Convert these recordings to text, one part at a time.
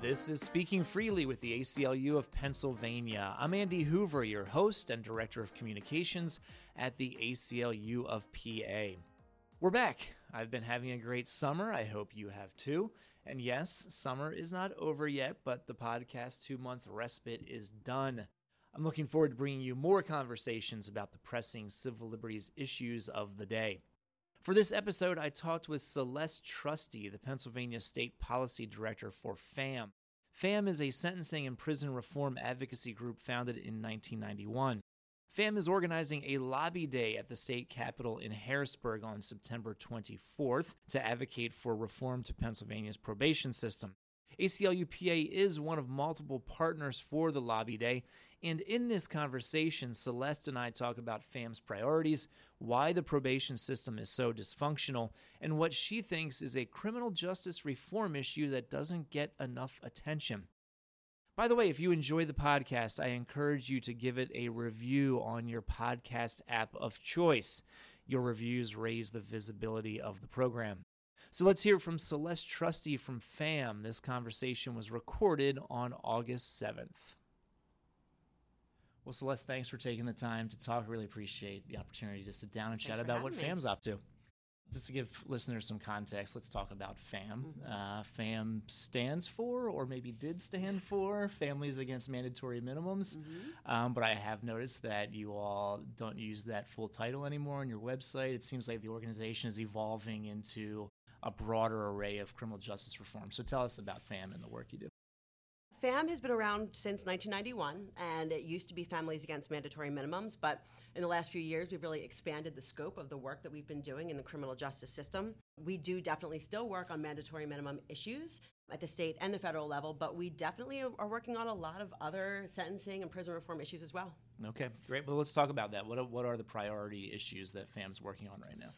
This is Speaking Freely with the ACLU of Pennsylvania. I'm Andy Hoover, your host and Director of Communications at the ACLU of PA. We're back. I've been having a great summer. I hope you have too. And yes, summer is not over yet, but the podcast two month respite is done. I'm looking forward to bringing you more conversations about the pressing civil liberties issues of the day. For this episode, I talked with Celeste Trusty, the Pennsylvania State Policy Director for FAMM. FAMM is a sentencing and prison reform advocacy group founded in 1991. FAMM is organizing a lobby day at the state capitol in Harrisburg on September 24th to advocate for reform to Pennsylvania's probation system. ACLUPA is one of multiple partners for the Lobby Day, and in this conversation, Celeste and I talk about FAMM's priorities, why the probation system is so dysfunctional, and what she thinks is a criminal justice reform issue that doesn't get enough attention. By the way, if you enjoy the podcast, I encourage you to give it a review on your podcast app of choice. Your reviews raise the visibility of the program. So let's hear from Celeste Trusty from FAMM. This conversation was recorded on August 7th. Well, Celeste, thanks for taking the time to talk. Really appreciate the opportunity to sit down and chat about what me. FAMM's up to. Just to give listeners some context, let's talk about FAMM. Mm-hmm. Uh, FAMM stands for, or maybe did stand for, Families Against Mandatory Minimums. Mm-hmm. Um, but I have noticed that you all don't use that full title anymore on your website. It seems like the organization is evolving into a broader array of criminal justice reform. So tell us about FAMM and the work you do. FAMM has been around since 1991, and it used to be Families Against Mandatory Minimums. But in the last few years, we've really expanded the scope of the work that we've been doing in the criminal justice system. We do definitely still work on mandatory minimum issues at the state and the federal level, but we definitely are working on a lot of other sentencing and prison reform issues as well. Okay, great. Well, let's talk about that. What what are the priority issues that FAMM's working on right now?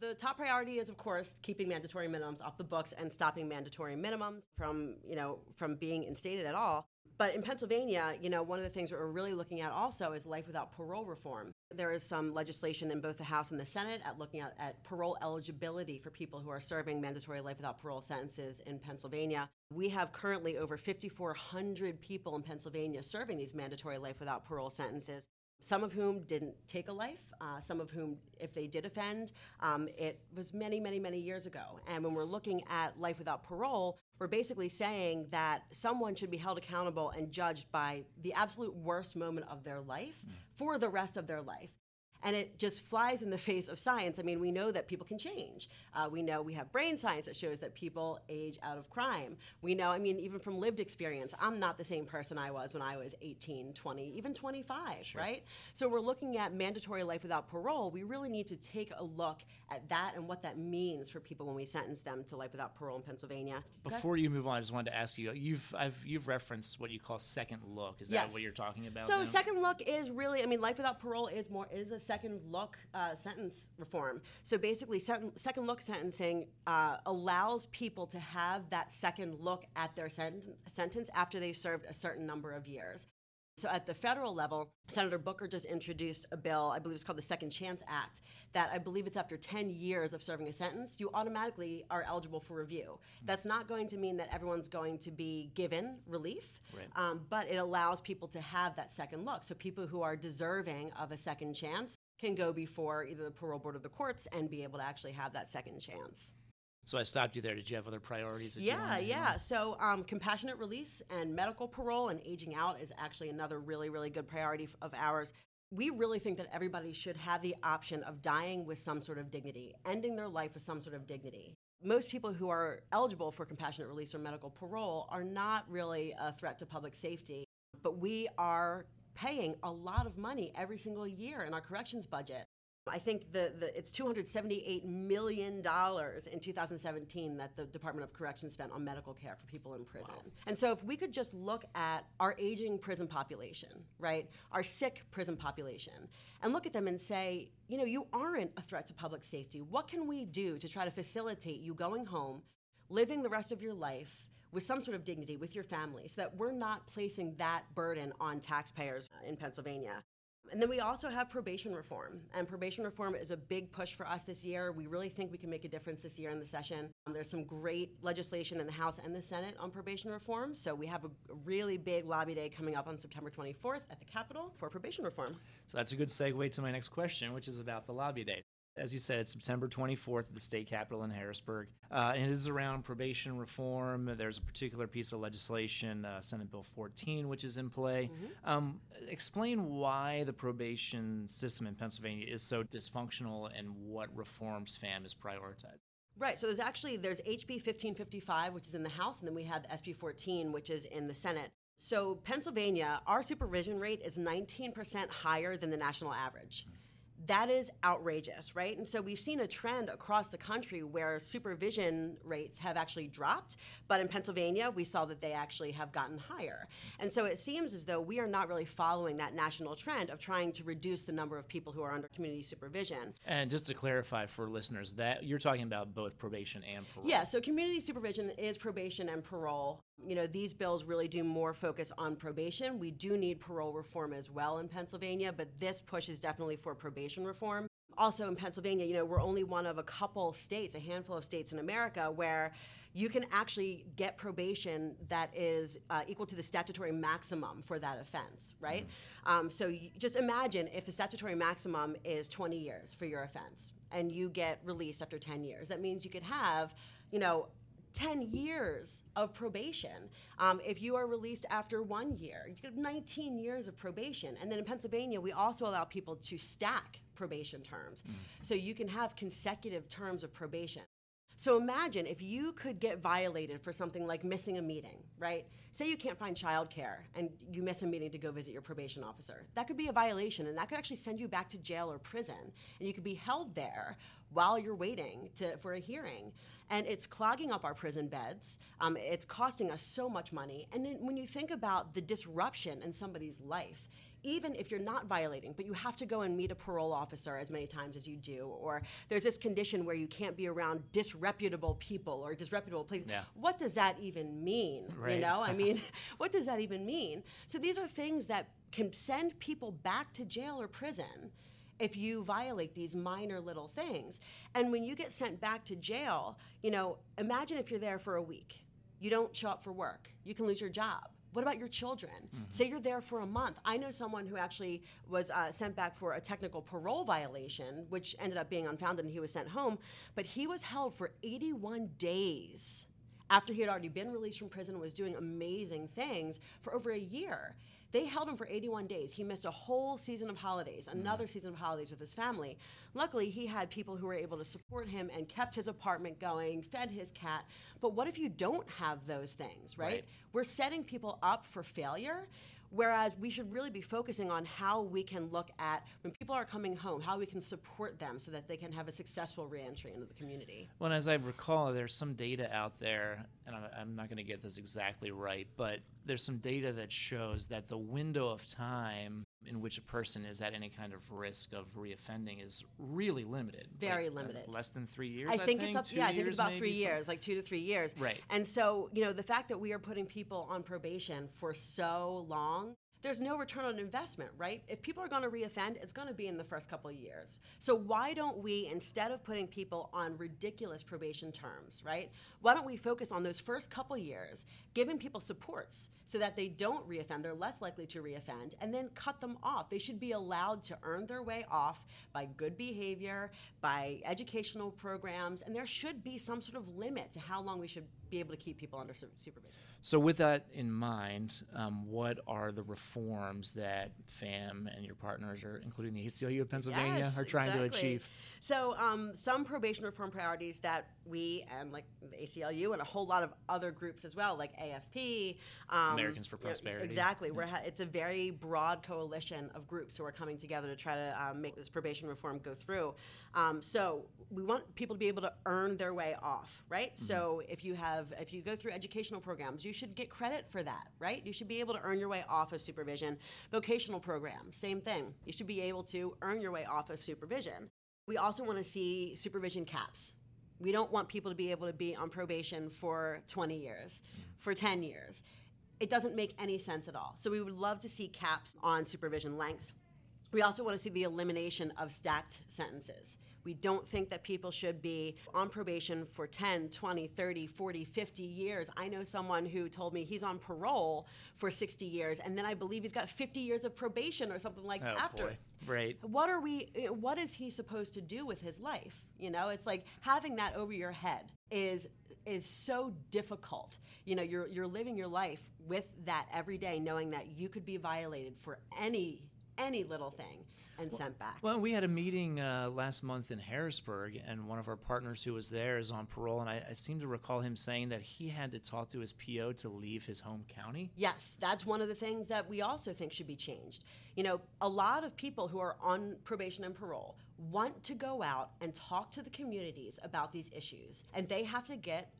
The top priority is, of course, keeping mandatory minimums off the books and stopping mandatory minimums from, you know, from being instated at all. But in Pennsylvania, you know, one of the things that we're really looking at also is life without parole reform. There is some legislation in both the House and the Senate at looking at, at parole eligibility for people who are serving mandatory life without parole sentences in Pennsylvania. We have currently over 5,400 people in Pennsylvania serving these mandatory life without parole sentences some of whom didn't take a life, uh, some of whom, if they did offend, um, it was many, many, many years ago. And when we're looking at life without parole, we're basically saying that someone should be held accountable and judged by the absolute worst moment of their life mm. for the rest of their life and it just flies in the face of science. I mean, we know that people can change. Uh, we know we have brain science that shows that people age out of crime. We know, I mean, even from lived experience, I'm not the same person I was when I was 18, 20, even 25, sure. right? So we're looking at mandatory life without parole. We really need to take a look at that and what that means for people when we sentence them to life without parole in Pennsylvania. Before you move on, I just wanted to ask you, you've I've, you've referenced what you call second look. Is yes. that what you're talking about? So now? second look is really, I mean, life without parole is more is a second look uh, sentence reform. So basically, second, second look sentencing uh, allows people to have that second look at their sentence, sentence after they've served a certain number of years. So at the federal level, Senator Booker just introduced a bill, I believe it's called the Second Chance Act, that I believe it's after 10 years of serving a sentence, you automatically are eligible for review. That's not going to mean that everyone's going to be given relief, right. um, but it allows people to have that second look. So people who are deserving of a second chance can go before either the parole board or the courts and be able to actually have that second chance. So I stopped you there. Did you have other priorities? yeah, yeah. So um, compassionate release and medical parole and aging out is actually another really, really good priority of ours. We really think that everybody should have the option of dying with some sort of dignity, ending their life with some sort of dignity. Most people who are eligible for compassionate release or medical parole are not really a threat to public safety, but we are paying a lot of money every single year in our corrections budget. I think the, the, it's $278 million in 2017 that the Department of Corrections spent on medical care for people in prison. Wow. And so, if we could just look at our aging prison population, right, our sick prison population, and look at them and say, you know, you aren't a threat to public safety. What can we do to try to facilitate you going home, living the rest of your life? With some sort of dignity with your family so that we're not placing that burden on taxpayers in Pennsylvania. And then we also have probation reform. And probation reform is a big push for us this year. We really think we can make a difference this year in the session. Um, there's some great legislation in the House and the Senate on probation reform. So we have a really big lobby day coming up on September 24th at the Capitol for probation reform. So that's a good segue to my next question, which is about the lobby day as you said, it's September 24th at the state capitol in Harrisburg. Uh, and it is around probation reform. There's a particular piece of legislation, uh, Senate Bill 14, which is in play. Mm-hmm. Um, explain why the probation system in Pennsylvania is so dysfunctional and what reforms FAMM is prioritizing. Right. So there's actually there's HB 1555, which is in the House, and then we have the SB 14, which is in the Senate. So Pennsylvania, our supervision rate is 19% higher than the national average. Mm-hmm that is outrageous, right? And so we've seen a trend across the country where supervision rates have actually dropped, but in Pennsylvania, we saw that they actually have gotten higher. And so it seems as though we are not really following that national trend of trying to reduce the number of people who are under community supervision. And just to clarify for listeners, that you're talking about both probation and parole. Yeah, so community supervision is probation and parole. You know, these bills really do more focus on probation. We do need parole reform as well in Pennsylvania, but this push is definitely for probation reform. Also in Pennsylvania, you know, we're only one of a couple states, a handful of states in America where you can actually get probation that is uh, equal to the statutory maximum for that offense, right? Mm-hmm. Um, so just imagine if the statutory maximum is 20 years for your offense and you get released after 10 years. That means you could have, you know, 10 years of probation. Um, if you are released after one year, you get 19 years of probation. And then in Pennsylvania, we also allow people to stack probation terms. Mm. So you can have consecutive terms of probation. So imagine if you could get violated for something like missing a meeting, right? Say you can't find childcare and you miss a meeting to go visit your probation officer. That could be a violation and that could actually send you back to jail or prison. And you could be held there while you're waiting to, for a hearing. And it's clogging up our prison beds. Um, it's costing us so much money. And then when you think about the disruption in somebody's life, even if you're not violating, but you have to go and meet a parole officer as many times as you do, or there's this condition where you can't be around disreputable people or disreputable places. Yeah. What does that even mean? Right. You know, I mean, what does that even mean? So these are things that can send people back to jail or prison if you violate these minor little things. And when you get sent back to jail, you know, imagine if you're there for a week. You don't show up for work. You can lose your job. What about your children? Mm-hmm. Say you're there for a month. I know someone who actually was uh, sent back for a technical parole violation, which ended up being unfounded and he was sent home. But he was held for 81 days after he had already been released from prison and was doing amazing things for over a year. They held him for 81 days. He missed a whole season of holidays, mm. another mm. season of holidays with his family. Luckily, he had people who were able to support him and kept his apartment going, fed his cat. But what if you don't have those things, right? right. We're setting people up for failure. Whereas we should really be focusing on how we can look at when people are coming home, how we can support them so that they can have a successful reentry into the community. Well, as I recall, there's some data out there, and I'm not going to get this exactly right, but there's some data that shows that the window of time in which a person is at any kind of risk of reoffending is really limited. Very like, limited. Uh, less than three years. I think, I think it's up. yeah, I think it's about three years, like two to three years. Right. And so you know the fact that we are putting people on probation for so long there's no return on investment, right? If people are going to reoffend, it's going to be in the first couple of years. So why don't we, instead of putting people on ridiculous probation terms, right? Why don't we focus on those first couple years, giving people supports so that they don't reoffend, they're less likely to reoffend, and then cut them off. They should be allowed to earn their way off by good behavior, by educational programs, and there should be some sort of limit to how long we should be able to keep people under supervision. So, with that in mind, um, what are the reforms that FAMM and your partners, are, including the ACLU of Pennsylvania, yes, are trying exactly. to achieve? So, um, some probation reform priorities that we and like the ACLU and a whole lot of other groups as well, like AFP, um, Americans for Prosperity. exactly, yeah. we're ha- it's a very broad coalition of groups who are coming together to try to um, make this probation reform go through. Um, so, we want people to be able to earn their way off, right? Mm-hmm. So, if you have if you go through educational programs, you should get credit for that, right? You should be able to earn your way off of supervision. Vocational programs, same thing. You should be able to earn your way off of supervision. We also want to see supervision caps. We don't want people to be able to be on probation for 20 years, mm. for 10 years. It doesn't make any sense at all. So we would love to see caps on supervision lengths. We also want to see the elimination of stacked sentences. We don't think that people should be on probation for 10, 20, 30, 40, 50 years. I know someone who told me he's on parole for 60 years, and then I believe he's got 50 years of probation or something like Oh, after. boy. Right. What are we? Eh, what is he supposed to do with his life? You know, it's like having that over your head is is so difficult. You know, you're you're living your life with that every day, knowing that you could be violated for any any little thing and sent back. Well, we had a meeting uh, last month in Harrisburg, and one of our partners who was there is on parole, and I, I seem to recall him saying that he had to talk to his PO to leave his home county. Yes, that's one of the things that we also think should be changed. You know, a lot of people who are on probation and parole want to go out and talk to the communities about these issues, and they have to get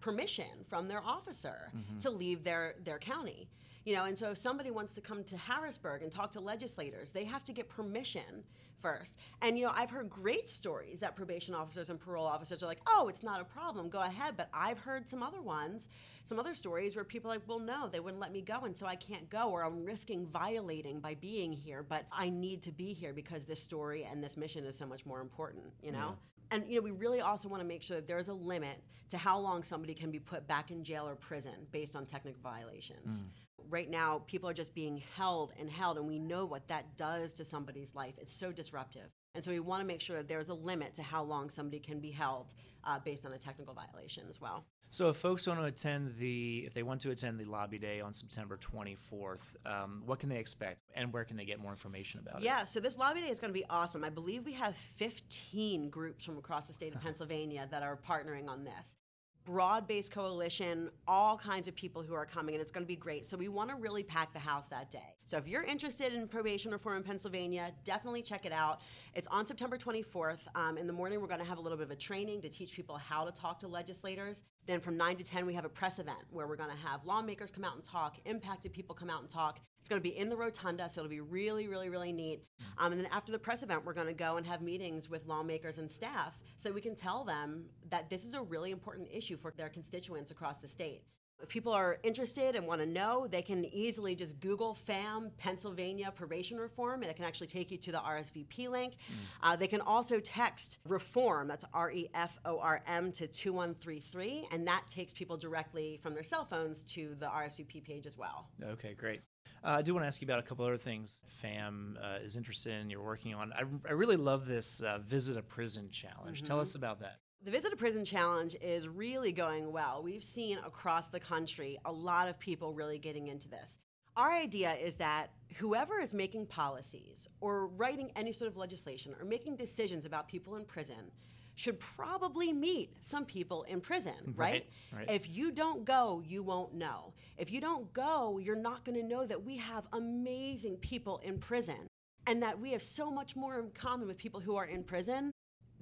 permission from their officer to leave their, their county. You know, and so if somebody wants to come to Harrisburg and talk to legislators, they have to get permission first. And you know, I've heard great stories that probation officers and parole officers are like, "Oh, it's not a problem. Go ahead." But I've heard some other ones, some other stories where people are like, "Well, no, they wouldn't let me go, and so I can't go or I'm risking violating by being here, but I need to be here because this story and this mission is so much more important, you know?" And you know, we really also want to make sure that there's a limit to how long somebody can be put back in jail or prison based on technical violations. Right now, people are just being held and held, and we know what that does to somebody's life. It's so disruptive. And so we want to make sure that there's a limit to how long somebody can be held uh, based on a technical violation as well. So, if folks want to attend the, if they want to attend the lobby day on September 24th, um, what can they expect, and where can they get more information about it? Yeah, so this lobby day is going to be awesome. I believe we have 15 groups from across the state of Pennsylvania that are partnering on this. Broad based coalition, all kinds of people who are coming, and it's going to be great. So, we want to really pack the house that day. So, if you're interested in probation reform in Pennsylvania, definitely check it out. It's on September 24th. Um, in the morning, we're going to have a little bit of a training to teach people how to talk to legislators. Then, from 9 to 10, we have a press event where we're going to have lawmakers come out and talk, impacted people come out and talk. It's going to be in the rotunda, so it'll be really, really, really neat. Um, and then after the press event, we're going to go and have meetings with lawmakers and staff so we can tell them that this is a really important issue for their constituents across the state. If people are interested and want to know, they can easily just Google FAMM Pennsylvania probation reform, and it can actually take you to the RSVP link. Uh, they can also text reform, that's R E F O R M, to 2133, and that takes people directly from their cell phones to the RSVP page as well. Okay, great. Uh, I do want to ask you about a couple other things FAMM uh, is interested in, you're working on. I, I really love this uh, Visit a Prison challenge. Tell us about that. The Visit to Prison Challenge is really going well. We've seen across the country a lot of people really getting into this. Our idea is that whoever is making policies or writing any sort of legislation or making decisions about people in prison should probably meet some people in prison, right? right. If you don't go, you won't know. If you don't go, you're not going to know that we have amazing people in prison and that we have so much more in common with people who are in prison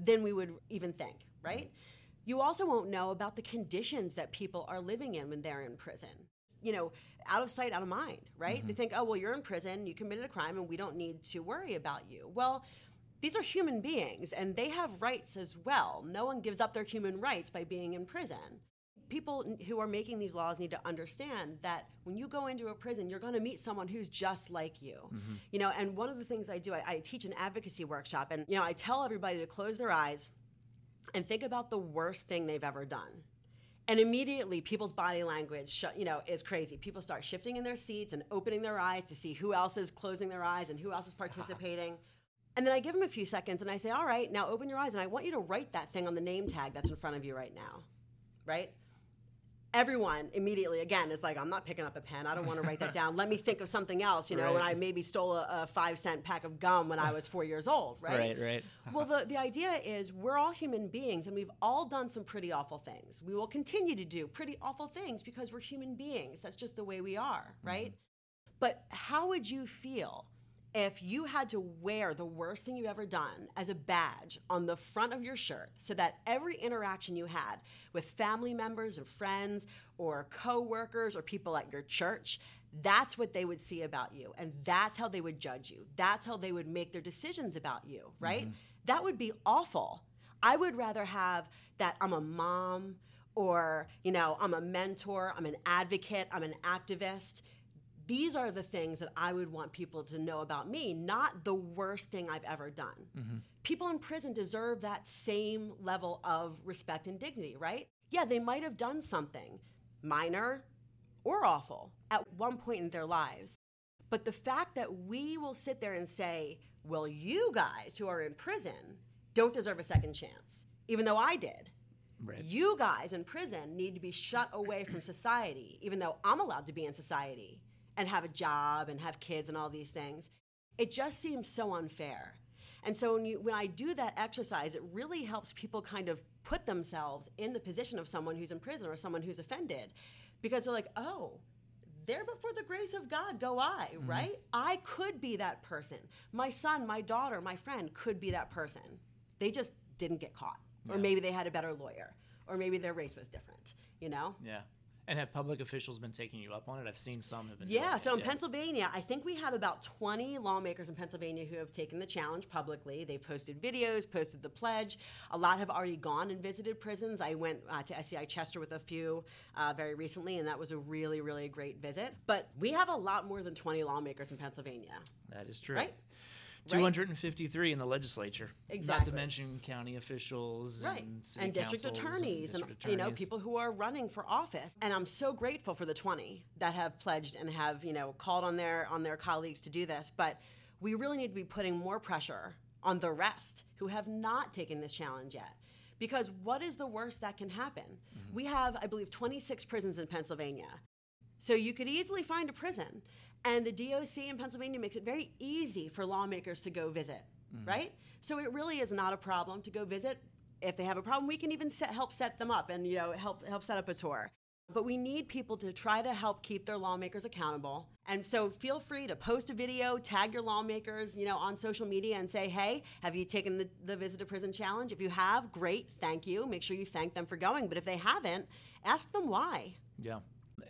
than we would even think, right? You also won't know about the conditions that people are living in when they're in prison. You know, out of sight, out of mind, right? Mm-hmm. They think, oh, well, you're in prison, you committed a crime, and we don't need to worry about you. Well, these are human beings and they have rights as well. No one gives up their human rights by being in prison. People who are making these laws need to understand that when you go into a prison, you're going to meet someone who's just like you. Mm-hmm. You know, and one of the things I do, I, I teach an advocacy workshop, and you know, I tell everybody to close their eyes and think about the worst thing they've ever done. And immediately, people's body language, sh- you know, is crazy. People start shifting in their seats and opening their eyes to see who else is closing their eyes and who else is participating. And then I give them a few seconds and I say, all right, now open your eyes and I want you to write that thing on the name tag that's in front of you right now, right? Everyone immediately, again, is like, I'm not picking up a pen. I don't want to write that down. Let me think of something else, you know, when I maybe stole a, a five cent pack of gum when I was four years old, right? Right, right. well, the, the idea is we're all human beings and we've all done some pretty awful things. We will continue to do pretty awful things because we're human beings. That's just the way we are, right? Mm-hmm. But how would you feel if you had to wear the worst thing you've ever done as a badge on the front of your shirt so that every interaction you had with family members or friends or coworkers or people at your church, that's what they would see about you and that's how they would judge you. That's how they would make their decisions about you, right? Mm-hmm. That would be awful. I would rather have that I'm a mom or, you know, I'm a mentor, I'm an advocate, I'm an activist these are the things that I would want people to know about me, not the worst thing I've ever done. Mm-hmm. People in prison deserve that same level of respect and dignity, right? Yeah, they might have done something minor or awful at one point in their lives. But the fact that we will sit there and say, well, you guys who are in prison don't deserve a second chance, even though I did. Right. You guys in prison need to be shut away from society, even though I'm allowed to be in society and have a job and have kids and all these things. It just seems so unfair. And so when, you, when I do that exercise, it really helps people kind of put themselves in the position of someone who's in prison or someone who's offended because they're like, oh, there before the grace of God go I, mm-hmm. right? I could be that person. My son, my daughter, my friend could be that person. They just didn't get caught. Yeah. Or maybe they had a better lawyer. Or maybe their race was different, you know? Yeah. And have public officials been taking you up on it? I've seen some have been. Yeah, so in yeah. Pennsylvania, I think we have about 20 lawmakers in Pennsylvania who have taken the challenge publicly. They've posted videos, posted the pledge. A lot have already gone and visited prisons. I went uh, to SCI Chester with a few uh, very recently, and that was a really, really great visit. But we have a lot more than 20 lawmakers in Pennsylvania. That is true. Right? 253 in the legislature. Exactly. Not to mention county officials right. and, and district attorneys and, district and, you know people who are running for office. And I'm so grateful for the 20 that have pledged and have you know called on their on their colleagues to do this. But we really need to be putting more pressure on the rest who have not taken this challenge yet. Because what is the worst that can happen? Mm-hmm. We have, I believe, 26 prisons in Pennsylvania. So you could easily find a prison. And the DOC in Pennsylvania makes it very easy for lawmakers to go visit, mm-hmm. right? So it really is not a problem to go visit. If they have a problem, we can even set, help set them up and you know help help set up a tour. But we need people to try to help keep their lawmakers accountable. And so feel free to post a video, tag your lawmakers, you know, on social media and say, hey, have you taken the, the visit to prison challenge? If you have, great, thank you. Make sure you thank them for going. But if they haven't, ask them why. Yeah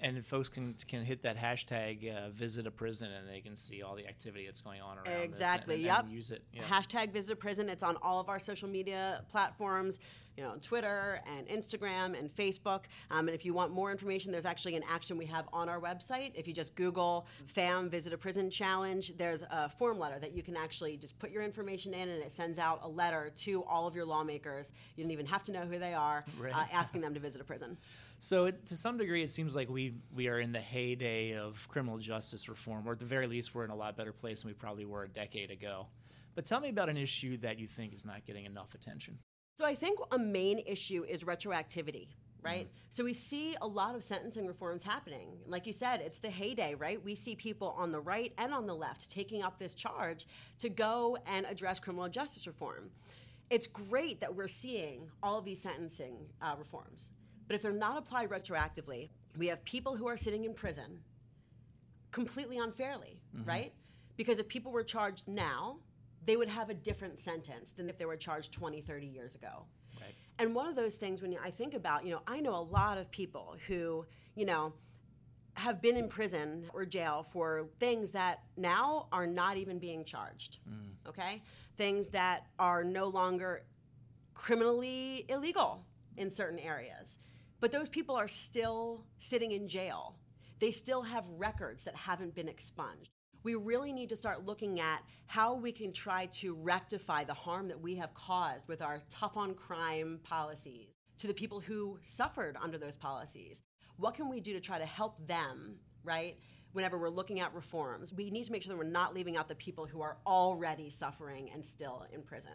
and folks can can hit that hashtag uh, visit a prison and they can see all the activity that's going on around exactly and, yep and use it. Yeah. hashtag visit a prison. It's on all of our social media platforms you know twitter and instagram and facebook. Um, and if you want more information there's actually an action we have on our website. If you just google fam visit a prison challenge there's a form letter that you can actually just put your information in and it sends out a letter to all of your lawmakers. You don't even have to know who they are right. uh, asking them to visit a prison so it, to some degree, it seems like we we are in the heyday of criminal justice reform, or at the very least, we're in a lot better place than we probably were a decade ago. But tell me about an issue that you think is not getting enough attention. So I think a main issue is retroactivity right? Mm-hmm. So we see a lot of sentencing reforms happening. Like you said, it's the heyday, right? We see people on the right and on the left taking up this charge to go and address criminal justice reform. It's great that we're seeing all of these sentencing uh, reforms. But if they're not applied retroactively, we have people who are sitting in prison completely unfairly, mm-hmm. right? Because if people were charged now, they would have a different sentence than if they were charged 20, 30 years ago. Right. And one of those things when I think about, you know, I know a lot of people who, you know, have been in prison or jail for things that now are not even being charged. Mm. Okay? Things that are no longer criminally illegal in certain areas. But those people are still sitting in jail. They still have records that haven't been expunged. We really need to start looking at how we can try to rectify the harm that we have caused with our tough on crime policies to the people who suffered under those policies. What can we do to try to help them, right? Whenever we're looking at reforms, we need to make sure that we're not leaving out the people who are already suffering and still in prison.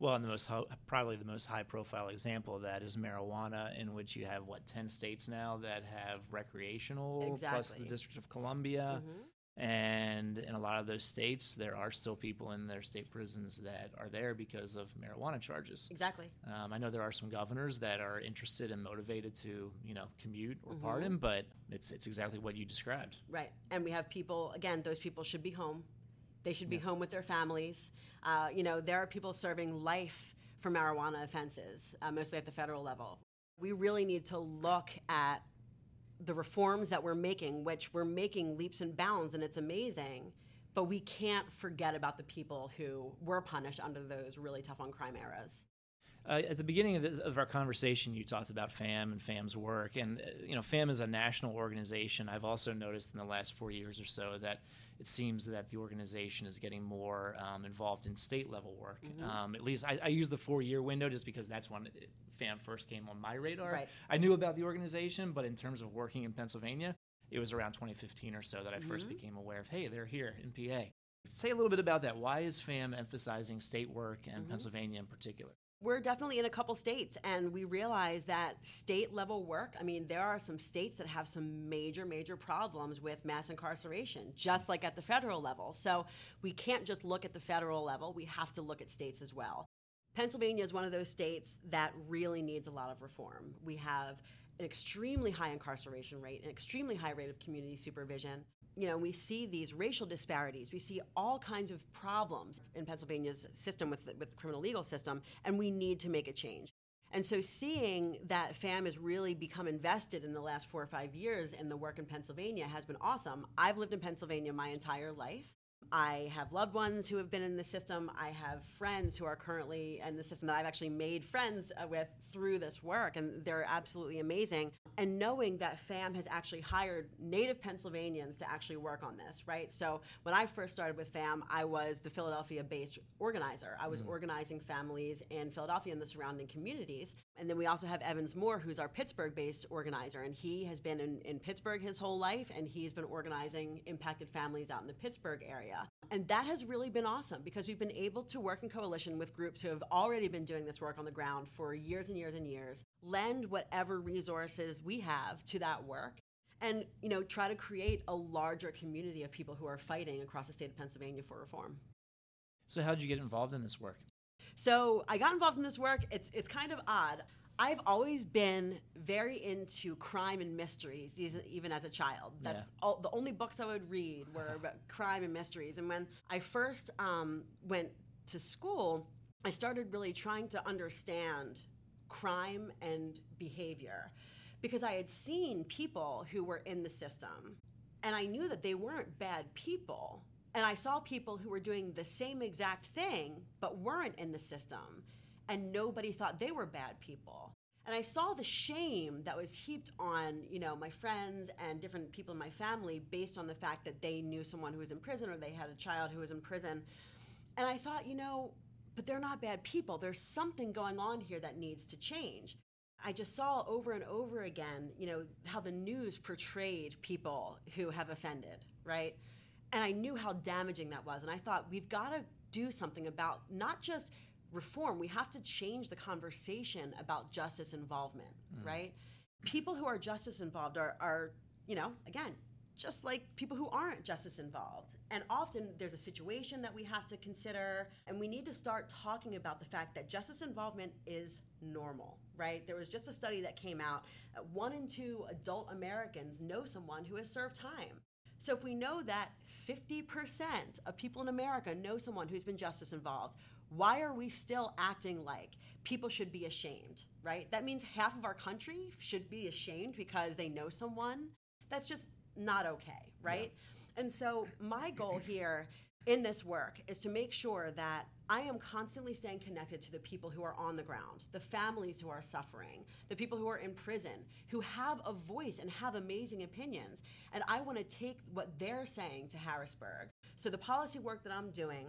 Well, and the most probably the most high profile example of that is marijuana, in which you have what ten states now that have recreational, exactly. plus the District of Columbia. Mm-hmm. And in a lot of those states, there are still people in their state prisons that are there because of marijuana charges. Exactly. Um, I know there are some governors that are interested and motivated to, you know, commute or mm-hmm. pardon, but it's it's exactly what you described. Right. And we have people. Again, those people should be home. They should be yeah. home with their families. Uh, you know, there are people serving life for marijuana offenses, uh, mostly at the federal level. We really need to look at the reforms that we're making, which we're making leaps and bounds, and it's amazing. But we can't forget about the people who were punished under those really tough on crime eras. Uh, at the beginning of, this, of, our conversation, you talked about FAMM and FAMM's work, and uh, you know, FAMM is a national organization. I've also noticed in the last four years or so that it seems that the organization is getting more um, involved in state level work. Mm-hmm. Um, at least I, I, use the four year window just because that's when it, FAMM first came on my radar. Right. I knew about the organization, but in terms of working in Pennsylvania, it was around 2015 or so that I mm-hmm. first became aware of, hey, they're here in PA. Say a little bit about that. Why is FAMM emphasizing state work and mm-hmm. Pennsylvania in particular? We're definitely in a couple states, and we realize that state level work. I mean, there are some states that have some major, major problems with mass incarceration, just like at the federal level. So we can't just look at the federal level, we have to look at states as well. Pennsylvania is one of those states that really needs a lot of reform. We have an extremely high incarceration rate, an extremely high rate of community supervision. You know, we see these racial disparities. We see all kinds of problems in Pennsylvania's system with the, with the criminal legal system, and we need to make a change. And so, seeing that FAMM has really become invested in the last four or five years in the work in Pennsylvania has been awesome. I've lived in Pennsylvania my entire life. I have loved ones who have been in the system. I have friends who are currently in the system that I've actually made friends uh, with through this work, and they're absolutely amazing. And knowing that FAMM has actually hired native Pennsylvanians to actually work on this, right? So when I first started with FAMM, I was the Philadelphia based organizer. I was mm-hmm. organizing families in Philadelphia and the surrounding communities. And then we also have Evans Moore, who's our Pittsburgh based organizer, and he has been in, in Pittsburgh his whole life, and he's been organizing impacted families out in the Pittsburgh area. And that has really been awesome because we've been able to work in coalition with groups who have already been doing this work on the ground for years and years and years, lend whatever resources we have to that work and you know try to create a larger community of people who are fighting across the state of Pennsylvania for reform. So how did you get involved in this work? So I got involved in this work. It's it's kind of odd. I've always been very into crime and mysteries, even as a child. That's yeah. all, the only books I would read were about crime and mysteries. And when I first um, went to school, I started really trying to understand crime and behavior because I had seen people who were in the system and I knew that they weren't bad people. And I saw people who were doing the same exact thing but weren't in the system and nobody thought they were bad people. And I saw the shame that was heaped on, you know, my friends and different people in my family based on the fact that they knew someone who was in prison or they had a child who was in prison. And I thought, you know, but they're not bad people. There's something going on here that needs to change. I just saw over and over again, you know, how the news portrayed people who have offended, right? And I knew how damaging that was. And I thought, we've got to do something about not just reform, we have to change the conversation about justice involvement, mm. right? People who are justice involved are, are, you know, again, just like people who aren't justice involved. And often there's a situation that we have to consider, and we need to start talking about the fact that justice involvement is normal, right? There was just a study that came out that one in two adult Americans know someone who has served time. So if we know that 50% of people in America know someone who's been justice involved, why are we still acting like people should be ashamed, right? That means half of our country should be ashamed because they know someone. That's just not okay, right? Yeah. And so, my goal here in this work is to make sure that I am constantly staying connected to the people who are on the ground, the families who are suffering, the people who are in prison, who have a voice and have amazing opinions. And I want to take what they're saying to Harrisburg. So, the policy work that I'm doing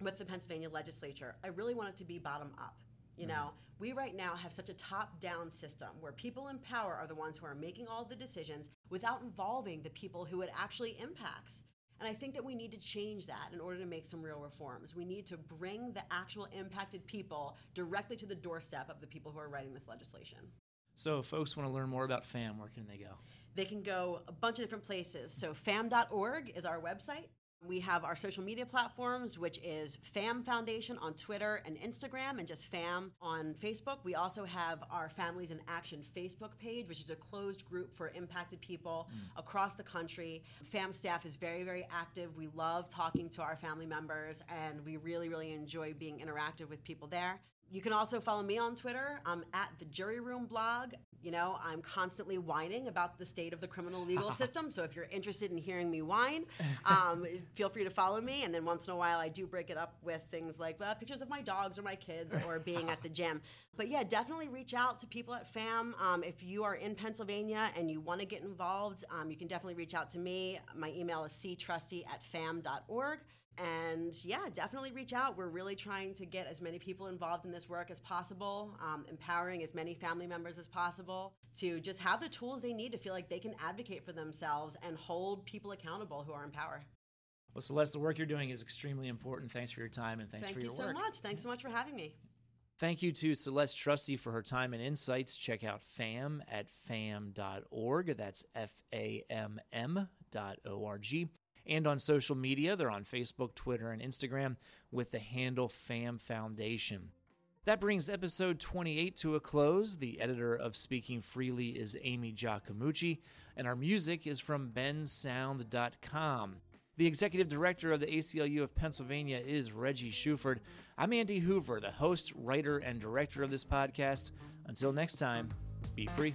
with the Pennsylvania legislature, I really want it to be bottom up. You mm-hmm. know, we right now have such a top down system where people in power are the ones who are making all the decisions without involving the people who it actually impacts. And I think that we need to change that in order to make some real reforms. We need to bring the actual impacted people directly to the doorstep of the people who are writing this legislation. So, if folks want to learn more about FAMM, where can they go? They can go a bunch of different places. So, famm.org is our website. We have our social media platforms, which is FAMM Foundation on Twitter and Instagram, and just FAMM on Facebook. We also have our Families in Action Facebook page, which is a closed group for impacted people mm. across the country. FAMM staff is very, very active. We love talking to our family members, and we really, really enjoy being interactive with people there. You can also follow me on Twitter. I'm at the Jury Room blog. You know, I'm constantly whining about the state of the criminal legal system. So if you're interested in hearing me whine, um, feel free to follow me. And then once in a while, I do break it up with things like well, pictures of my dogs or my kids or being at the gym. But yeah, definitely reach out to people at FAMM. Um, if you are in Pennsylvania and you want to get involved, um, you can definitely reach out to me. My email is ctrusty at famm.org. And yeah, definitely reach out. We're really trying to get as many people involved in this work as possible, um, empowering as many family members as possible to just have the tools they need to feel like they can advocate for themselves and hold people accountable who are in power. Well, Celeste, the work you're doing is extremely important. Thanks for your time and thanks Thank for your you so work. much. Thanks so much for having me. Thank you to Celeste Trusty for her time and insights. Check out FAMM at famm.org. That's F A M M dot O R G. And on social media, they're on Facebook, Twitter, and Instagram with the handle FAMM Foundation. That brings episode 28 to a close. The editor of Speaking Freely is Amy Giacomucci, and our music is from bensound.com. The executive director of the ACLU of Pennsylvania is Reggie Shuford. I'm Andy Hoover, the host, writer, and director of this podcast. Until next time, be free.